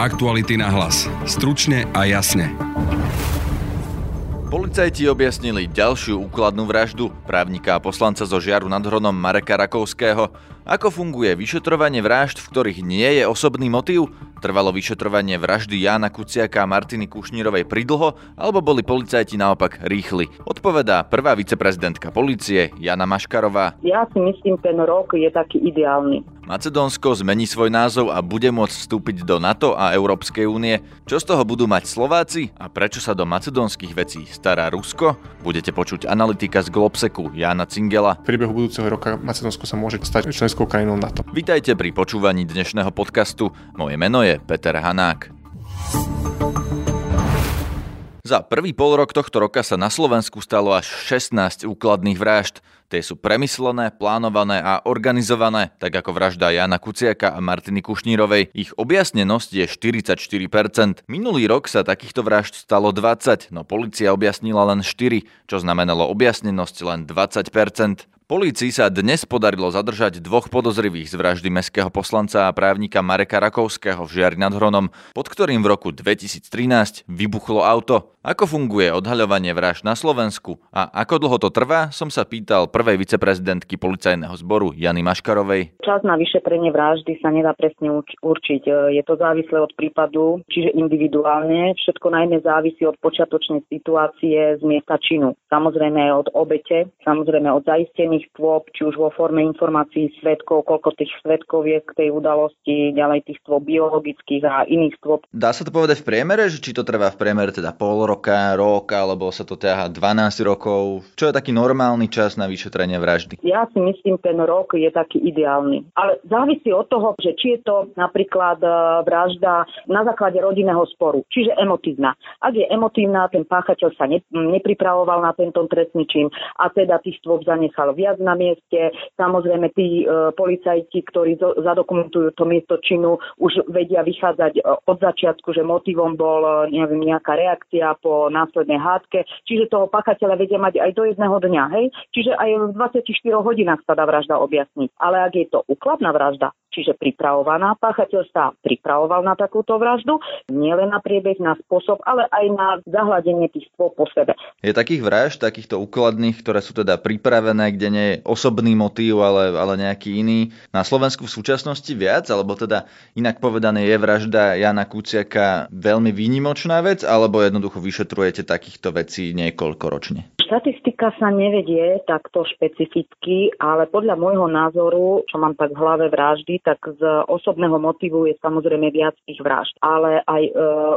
Aktuality na hlas. Stručne a jasne. Policajti objasnili ďalšiu úkladnú vraždu právnika a poslanca zo Žiaru nad Hronom Mareka Rakovského. Ako funguje vyšetrovanie vražd, v ktorých nie je osobný motív? Trvalo vyšetrovanie vraždy Jána Kuciaka a Martiny Kušnírovej pridlho, alebo boli policajti naopak rýchli? Odpovedá prvá viceprezidentka policie Jana Maškarová. Ja si myslím, ten rok je taký ideálny. Macedónsko zmení svoj názov a bude môcť vstúpiť do NATO a Európskej únie. Čo z toho budú mať Slováci a prečo sa do macedónskych vecí stará Rusko? Budete počuť analytika z Globseku Jana Cingela. V priebehu budúceho roka Macedónsko sa môže stať členskou krajinou NATO. Vítajte pri počúvaní dnešného podcastu. Moje meno je Peter Hanák. Za prvý pol rok tohto roka sa na Slovensku stalo až 16 úkladných vražd. Tie sú premyslené, plánované a organizované, tak ako vražda Jana Kuciaka a Martiny Kušnírovej. Ich objasnenosť je 44%. Minulý rok sa takýchto vražd stalo 20, no policia objasnila len 4, čo znamenalo objasnenosť len 20%. Polícii sa dnes podarilo zadržať dvoch podozrivých z vraždy mestského poslanca a právnika Mareka Rakovského v Žiari nad Hronom, pod ktorým v roku 2013 vybuchlo auto. Ako funguje odhaľovanie vražd na Slovensku a ako dlho to trvá, som sa pýtal prvej viceprezidentky policajného zboru Jany Maškarovej. Čas na vyšetrenie vraždy sa nedá presne určiť. Je to závislé od prípadu, čiže individuálne. Všetko najmä závisí od počiatočnej situácie z miesta činu. Samozrejme od obete, samozrejme od zaistených rôznych či už vo forme informácií svetkov, koľko tých svetkov je k tej udalosti, ďalej tých stôp biologických a iných stôp. Dá sa to povedať v priemere, že či to trvá v priemere teda pol roka, rok, alebo sa to ťaha 12 rokov? Čo je taký normálny čas na vyšetrenie vraždy? Ja si myslím, ten rok je taký ideálny. Ale závisí od toho, že či je to napríklad e, vražda na základe rodinného sporu, čiže emotívna. Ak je emotívna, ten páchateľ sa ne, nepripravoval na tento trestný čin a teda tých stôp zanechal viac viac na mieste. Samozrejme, tí e, policajti, ktorí zo, zadokumentujú to miesto činu, už vedia vychádzať e, od začiatku, že motivom bol e, neviem, nejaká reakcia po následnej hádke. Čiže toho pachateľa vedia mať aj do jedného dňa. Hej? Čiže aj v 24 hodinách sa dá vražda objasniť. Ale ak je to úkladná vražda, čiže pripravovaná, páchateľ sa pripravoval na takúto vraždu, nielen na priebeh, na spôsob, ale aj na zahľadenie tých po sebe. Je takých vražd, takýchto úkladných, ktoré sú teda pripravené, kde je osobný motív, ale, ale nejaký iný. Na Slovensku v súčasnosti viac, alebo teda inak povedané je vražda Jana Kuciaka veľmi výnimočná vec, alebo jednoducho vyšetrujete takýchto vecí niekoľko ročne? Štatistika sa nevedie takto špecificky, ale podľa môjho názoru, čo mám tak v hlave vraždy, tak z osobného motivu je samozrejme viac tých vražd. Ale aj e,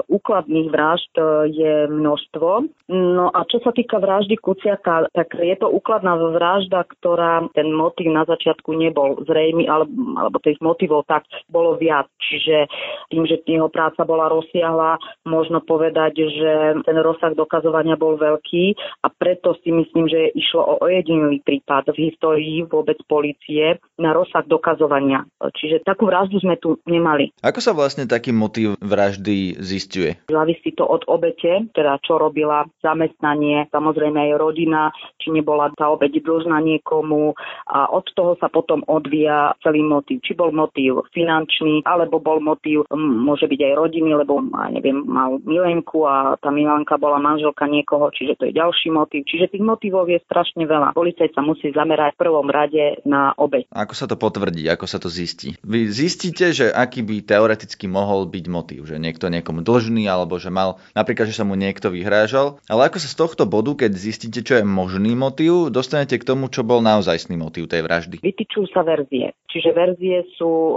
úkladných vražd e, je množstvo. No a čo sa týka vraždy Kuciaka, tak je to úkladná vražda, ktorá ten motiv na začiatku nebol zrejmy, alebo, alebo tých motivov tak bolo viac. Čiže tým, že jeho práca bola rozsiahla, možno povedať, že ten rozsah dokazovania bol veľký a preto to si myslím, že išlo o ojedinilý prípad v histórii vôbec policie na rozsah dokazovania. Čiže takú vraždu sme tu nemali. Ako sa vlastne taký motív vraždy zistuje? Závisí to od obete, teda čo robila zamestnanie, samozrejme aj rodina, či nebola tá obeť dlžná niekomu a od toho sa potom odvíja celý motív. Či bol motív finančný, alebo bol motív, môže byť aj rodiny, lebo neviem, mal milenku a tá milenka bola manželka niekoho, čiže to je ďalší motív Čiže tých motivov je strašne veľa. Policajt sa musí zamerať v prvom rade na obeď. Ako sa to potvrdí, ako sa to zistí? Vy zistíte, že aký by teoreticky mohol byť motív, že niekto niekomu dlžný, alebo že mal napríklad, že sa mu niekto vyhrážal. Ale ako sa z tohto bodu, keď zistíte, čo je možný motív, dostanete k tomu, čo bol naozajstný motív tej vraždy? Vytýčujú sa verzie. Čiže verzie sú e,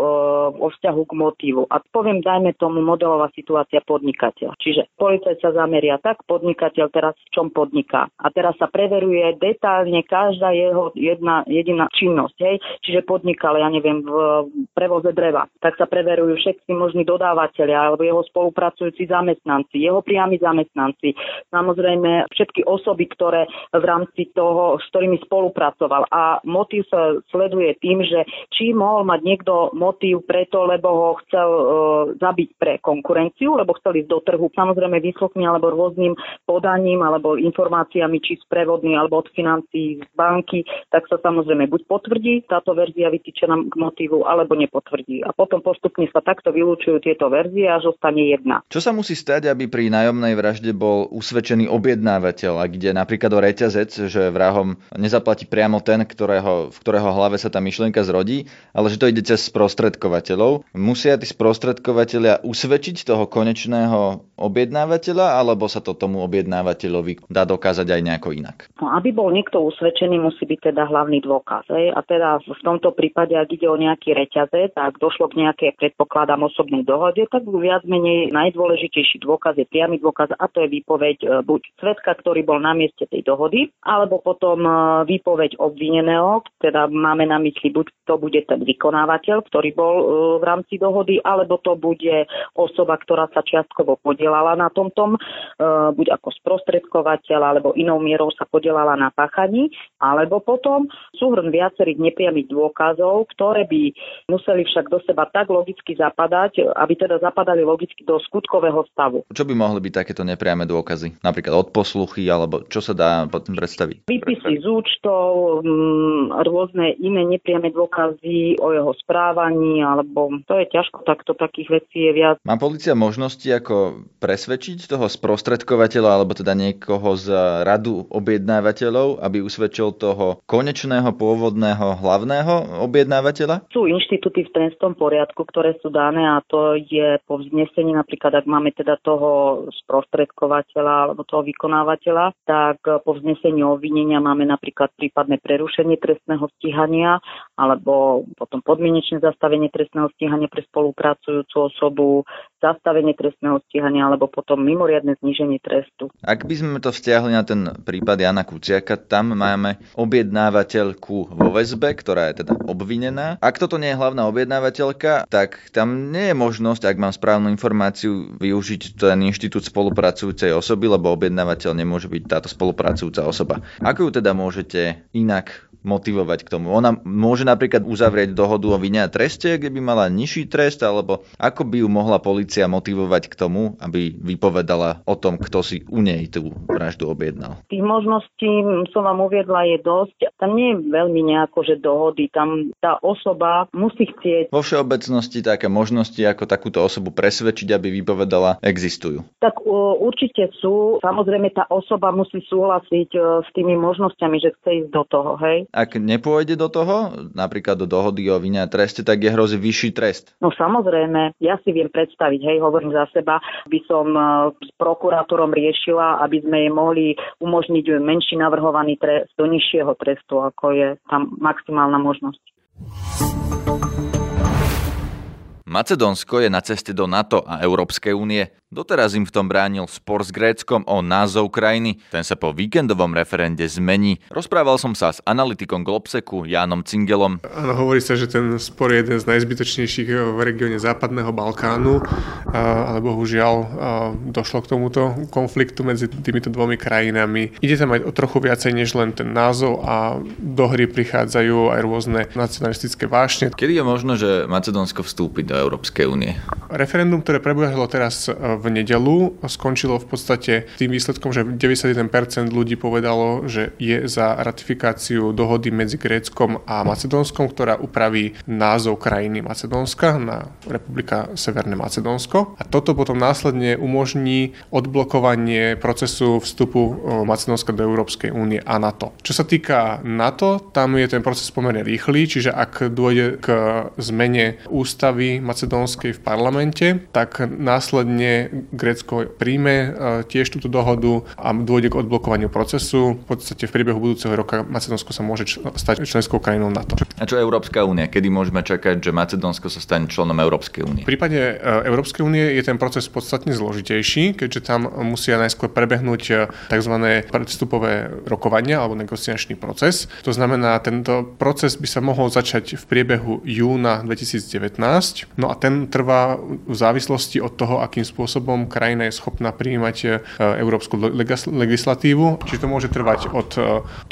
vo vzťahu k motívu. A poviem, dajme tomu modelová situácia podnikateľ. Čiže policajt sa zameria tak, podnikateľ teraz v čom podniká. A teraz sa preveruje detálne každá jeho jedna jediná činnosť. Hej? Čiže podnikal, ja neviem, v prevoze dreva, tak sa preverujú všetci možní dodávateľia alebo jeho spolupracujúci zamestnanci, jeho priami zamestnanci, samozrejme všetky osoby, ktoré v rámci toho, s ktorými spolupracoval. A motív sa sleduje tým, že či mohol mať niekto motív preto, lebo ho chcel e, zabiť pre konkurenciu, lebo chcel ísť do trhu, samozrejme výsluchmi alebo rôznym podaním alebo informáciami, či sprevodný alebo od financií z banky, tak sa samozrejme buď potvrdí táto verzia vytýčená k motívu, alebo nepotvrdí. A potom postupne sa takto vylúčujú tieto verzie, až ostane jedna. Čo sa musí stať, aby pri nájomnej vražde bol usvedčený objednávateľ, ak ide napríklad o reťazec, že vrahom nezaplatí priamo ten, ktorého, v ktorého hlave sa tá myšlienka zrodí, ale že to ide cez sprostredkovateľov. Musia tí sprostredkovateľia usvedčiť toho konečného objednávateľa, alebo sa to tomu objednávateľovi dá dokázať aj nejako inak? No, aby bol niekto usvedčený, musí byť teda hlavný dôkaz. Hej? A teda v tomto prípade, ak ide o nejaký reťazec, ak došlo k nejakej, predpokladám, osobnej dohode, tak viac menej najdôležitejší dôkaz je priamy dôkaz a to je výpoveď e, buď svetka, ktorý bol na mieste tej dohody, alebo potom e, výpoveď obvineného, teda máme na mysli buď to bude ten vykonávateľ, ktorý bol e, v rámci dohody, alebo to bude osoba, ktorá sa čiastkovo podielala na tomto, buď ako sprostredkovateľ, alebo inou mierou sa podielala na páchaní, alebo potom súhrn viacerých nepriamých dôkazov, ktoré by museli však do seba tak logicky zapadať, aby teda zapadali logicky do skutkového stavu. Čo by mohli byť takéto nepriame dôkazy? Napríklad odposluchy, alebo čo sa dá potom predstaviť? Výpisy z účtov, rôzne iné nepriame dôkazy o jeho správaní, alebo to je ťažko, takto takých vecí je viac. Má policia možnosti ako presvedčiť toho sprostredkovateľa, alebo teda niekoho z radu objednávateľov, aby usvedčil toho konečného pôvodného hlavného objednávateľa? Sú inštitúty v trestnom poriadku, ktoré sú dané a to je po vznesení napríklad, ak máme teda toho sprostredkovateľa alebo toho vykonávateľa, tak po vznesení obvinenia máme napríklad prípadné prerušenie trestného stíhania alebo potom podmienečné zastavenie trestného stíhania pre spolupracujúcu osobu, zastavenie trestného stíhania alebo potom mimoriadne zníženie trestu. Ak by sme to vzťahli na ten prípad Jana Kuciaka, tam máme objednávateľku vo väzbe, ktorá je teda obvinená. Ak toto nie je hlavná objednávateľka, tak tam nie je možnosť, ak mám správnu informáciu, využiť ten inštitút spolupracujúcej osoby, lebo objednávateľ nemôže byť táto spolupracujúca osoba. Ako ju teda môžete inak motivovať k tomu? Ona môže napríklad uzavrieť dohodu o vine a treste, kde by mala nižší trest, alebo ako by ju mohla policia motivovať k tomu, aby vypovedala o tom, kto si u nej tú vraždu objednal? Tých možností som vám uviedla je dosť. Tam nie je veľmi nejako, že dohody. Tam tá osoba musí chcieť. Vo všeobecnosti také možnosti, ako takúto osobu presvedčiť, aby vypovedala, existujú? Tak určite sú. Samozrejme, tá osoba musí súhlasiť e, s tými možnosťami, že chce ísť do toho. Hej? Ak nepôjde do toho, napríklad do dohody o vine a treste, tak je hrozí vyšší trest. No samozrejme, ja si viem predstaviť, hej, hovorím za seba, by som e, s prokurátorom riešila, aby sme jej mohli umožniť menší navrhovaný trest do nižšieho trestu, ako je tam maximálna možnosť. Macedónsko je na ceste do NATO a Európskej únie. Doteraz im v tom bránil spor s Gréckom o názov krajiny. Ten sa po víkendovom referende zmení. Rozprával som sa s analytikom Globseku Jánom Cingelom. Áno, hovorí sa, že ten spor je jeden z najzbytočnejších v regióne Západného Balkánu, ale bohužiaľ došlo k tomuto konfliktu medzi týmito dvomi krajinami. Ide tam aj o trochu viacej než len ten názov a do hry prichádzajú aj rôzne nacionalistické vášne. Kedy je možno, že Macedónsko vstúpi do Európskej únie? Referendum, ktoré prebehlo teraz v nedelu skončilo v podstate tým výsledkom, že 91% ľudí povedalo, že je za ratifikáciu dohody medzi Gréckom a Macedónskom, ktorá upraví názov krajiny Macedónska na Republika Severné Macedónsko. A toto potom následne umožní odblokovanie procesu vstupu Macedónska do Európskej únie a NATO. Čo sa týka NATO, tam je ten proces pomerne rýchly, čiže ak dôjde k zmene ústavy macedónskej v parlamente, tak následne Grécko príjme e, tiež túto dohodu a dôjde k odblokovaniu procesu. V podstate v priebehu budúceho roka Macedónsko sa môže stať členskou krajinou NATO. A čo Európska únia? Kedy môžeme čakať, že Macedónsko sa stane členom Európskej únie? V prípade e, Európskej únie je ten proces podstatne zložitejší, keďže tam musia najskôr prebehnúť e, tzv. predstupové rokovania alebo negociačný proces. To znamená, tento proces by sa mohol začať v priebehu júna 2019, no a ten trvá v závislosti od toho, akým spôsobom spôsobom krajina je schopná prijímať e, európsku legislatívu. Čiže to môže trvať od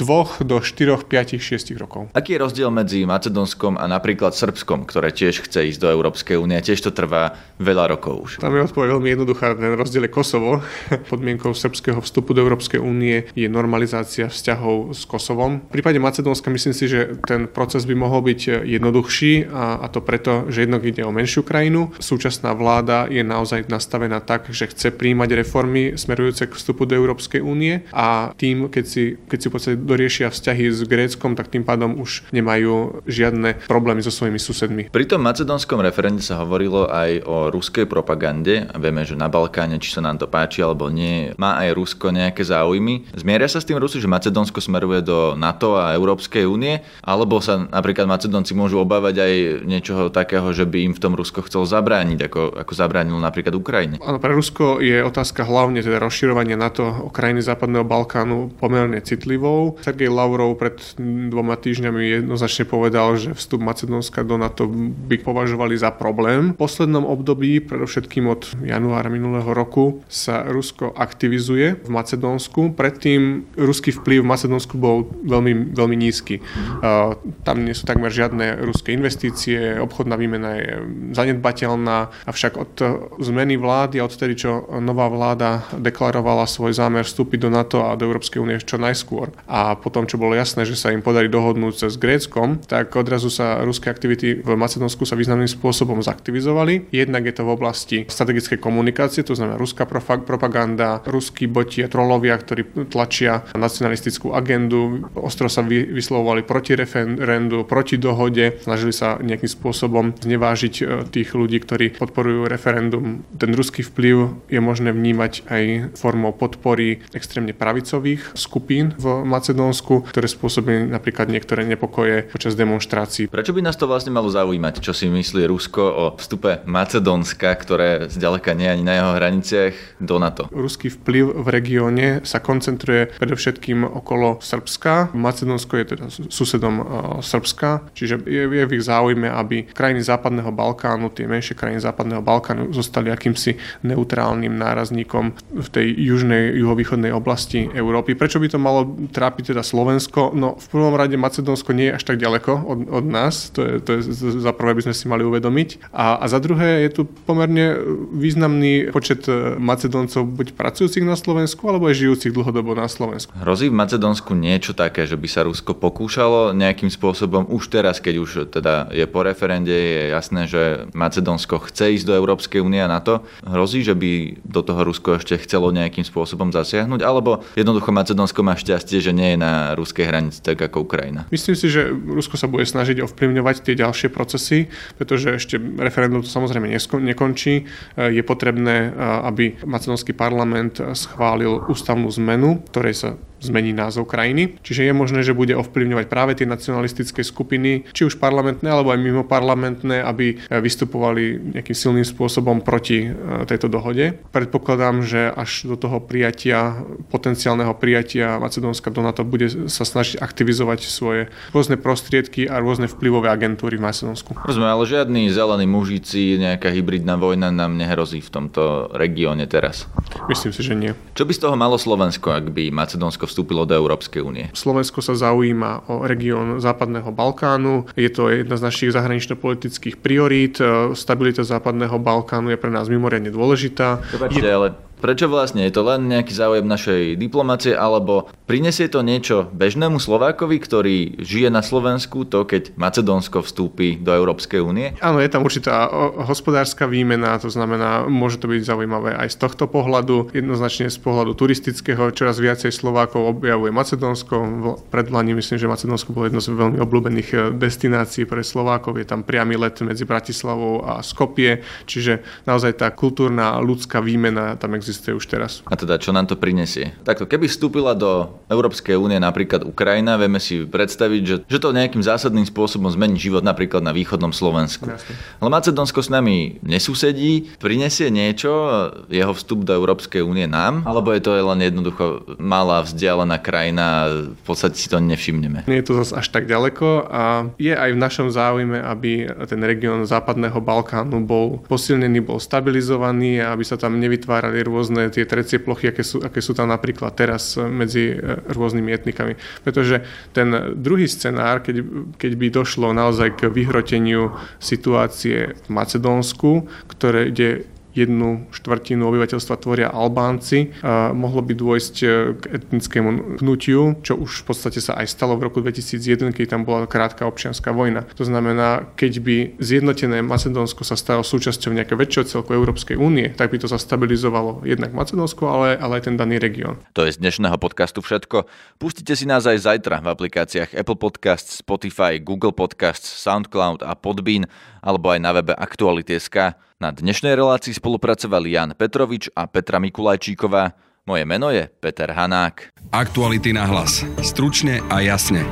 2 do 4, 5, 6 rokov. Aký je rozdiel medzi Macedónskom a napríklad Srbskom, ktoré tiež chce ísť do Európskej únie? Tiež to trvá veľa rokov už. Tam je odpoveď veľmi jednoduchá. Ten rozdiel je Kosovo. Podmienkou srbského vstupu do Európskej únie je normalizácia vzťahov s Kosovom. V prípade Macedónska myslím si, že ten proces by mohol byť jednoduchší a, a to preto, že jednak ide o menšiu krajinu. Súčasná vláda je naozaj nastavená tak, že chce príjmať reformy smerujúce k vstupu do Európskej únie a tým, keď si, keď si v podstate doriešia vzťahy s Gréckom, tak tým pádom už nemajú žiadne problémy so svojimi susedmi. Pri tom macedónskom referende sa hovorilo aj o ruskej propagande a vieme, že na Balkáne, či sa nám to páči alebo nie, má aj Rusko nejaké záujmy. Zmieria sa s tým Rusi, že Macedónsko smeruje do NATO a Európskej únie, alebo sa napríklad Macedónci môžu obávať aj niečoho takého, že by im v tom Rusko chcel zabrániť, ako, ako zabránil napríklad Ukrajine? Pre Rusko je otázka hlavne teda rozširovanie NATO o krajiny Západného Balkánu pomerne citlivou. Sergej Lavrov pred dvoma týždňami jednoznačne povedal, že vstup Macedónska do NATO by považovali za problém. V poslednom období, predovšetkým od januára minulého roku, sa Rusko aktivizuje v Macedónsku. Predtým ruský vplyv v Macedónsku bol veľmi, veľmi nízky. Tam nie sú takmer žiadne ruské investície, obchodná výmena je zanedbateľná, avšak od zmeny vlády a odtedy, čo nová vláda deklarovala svoj zámer vstúpiť do NATO a do Európskej únie čo najskôr a potom, čo bolo jasné, že sa im podarí dohodnúť s Gréckom, tak odrazu sa ruské aktivity v Macedónsku sa významným spôsobom zaktivizovali. Jednak je to v oblasti strategickej komunikácie, to znamená ruská propaganda, ruskí boti a trolovia, ktorí tlačia nacionalistickú agendu, ostro sa vyslovovali proti referendu, proti dohode, snažili sa nejakým spôsobom znevážiť e, tých ľudí, ktorí podporujú referendum. Ten ruský vplyv je možné vnímať aj formou podpory extrémne pravicových skupín v Macedónsku, ktoré spôsobili napríklad niektoré nepokoje počas demonstrácií. Prečo by nás to vlastne malo zaujímať, čo si myslí Rusko o vstupe Macedónska, ktoré zďaleka nie ani na jeho hraniciach, do NATO? Ruský vplyv v regióne sa koncentruje predovšetkým okolo Srbska. Macedónsko je teda susedom e, Srbska, čiže je, je v ich záujme, aby krajiny Západného Balkánu, tie menšie krajiny Západného Balkánu zostali akýmsi neutrálnym nárazníkom v tej južnej, juhovýchodnej oblasti Európy. Prečo by to malo trápiť teda Slovensko? No v prvom rade Macedónsko nie je až tak ďaleko od, od nás, to je, to je za prvé by sme si mali uvedomiť. A, a za druhé je tu pomerne významný počet e, Macedóncov buď pracujúcich na Slovensku, alebo aj žijúcich dlhodobo na Slovensku. Hrozí v Macedónsku niečo také, že by sa Rusko pokúšalo nejakým spôsobom už teraz, keď už teda je po referende, je jasné, že Macedónsko chce ísť do Európskej únie a NATO. Hrozí, že by do toho Rusko ešte chcelo nejakým spôsobom zasiahnuť, alebo jednoducho Macedónsko má šťastie, že nie je na ruskej hranici tak ako Ukrajina. Myslím si, že Rusko sa bude snažiť ovplyvňovať tie ďalšie procesy, pretože ešte referendum to samozrejme nekončí. Je potrebné, aby macedónsky parlament schválil ústavnú zmenu, ktorej sa zmení názov krajiny. Čiže je možné, že bude ovplyvňovať práve tie nacionalistické skupiny, či už parlamentné alebo aj mimo parlamentné, aby vystupovali nejakým silným spôsobom proti e, tejto dohode. Predpokladám, že až do toho prijatia, potenciálneho prijatia Macedónska do NATO bude sa snažiť aktivizovať svoje rôzne prostriedky a rôzne vplyvové agentúry v Macedónsku. Rozumiem, ale žiadni zelení mužici, nejaká hybridná vojna nám nehrozí v tomto regióne teraz. Myslím si, že nie. Čo by z toho malo Slovensko, ak by Macedónsko vstúpilo do Európskej únie. Slovensko sa zaujíma o región Západného Balkánu. Je to jedna z našich zahranično-politických priorít. Stabilita Západného Balkánu je pre nás mimoriadne dôležitá. Dobre, je... ale Prečo vlastne? Je to len nejaký záujem našej diplomácie, alebo prinesie to niečo bežnému Slovákovi, ktorý žije na Slovensku, to keď Macedónsko vstúpi do Európskej únie? Áno, je tam určitá hospodárska výmena, to znamená, môže to byť zaujímavé aj z tohto pohľadu. Jednoznačne z pohľadu turistického čoraz viacej Slovákov objavuje Macedónsko. Predlani myslím, že Macedónsko bolo jedno z veľmi obľúbených eh, destinácií pre Slovákov. Je tam priamy let medzi Bratislavou a Skopie, čiže naozaj tá kultúrna ľudská výmena tam existuje existuje už teraz. A teda čo nám to prinesie? Takto, keby vstúpila do Európskej únie napríklad Ukrajina, vieme si predstaviť, že, že to nejakým zásadným spôsobom zmení život napríklad na východnom Slovensku. Jasne. Ale Macedónsko s nami nesúsedí, prinesie niečo, jeho vstup do Európskej únie nám, alebo je to len jednoducho malá vzdialená krajina v podstate si to nevšimneme? Nie je to zase až tak ďaleko a je aj v našom záujme, aby ten región západného Balkánu bol posilnený, bol stabilizovaný a aby sa tam nevytvárali rôzne tie trecie plochy, aké sú, aké sú tam napríklad teraz medzi rôznymi etnikami. Pretože ten druhý scenár, keď, keď by došlo naozaj k vyhroteniu situácie v Macedónsku, ktoré, kde jednu štvrtinu obyvateľstva tvoria Albánci. Mohlo by dôjsť e, k etnickému hnutiu, čo už v podstate sa aj stalo v roku 2001, keď tam bola krátka občianská vojna. To znamená, keď by zjednotené Macedónsko sa stalo súčasťou nejakého väčšieho celku Európskej únie, tak by to sa stabilizovalo jednak Macedónsko, ale, ale aj ten daný región. To je z dnešného podcastu všetko. Pustite si nás aj zajtra v aplikáciách Apple Podcasts, Spotify, Google Podcasts, SoundCloud a Podbean alebo aj na webe Aktuality.sk. Na dnešnej relácii spolupracovali Jan Petrovič a Petra Mikulajčíková. Moje meno je Peter Hanák. Aktuality na hlas. Stručne a jasne.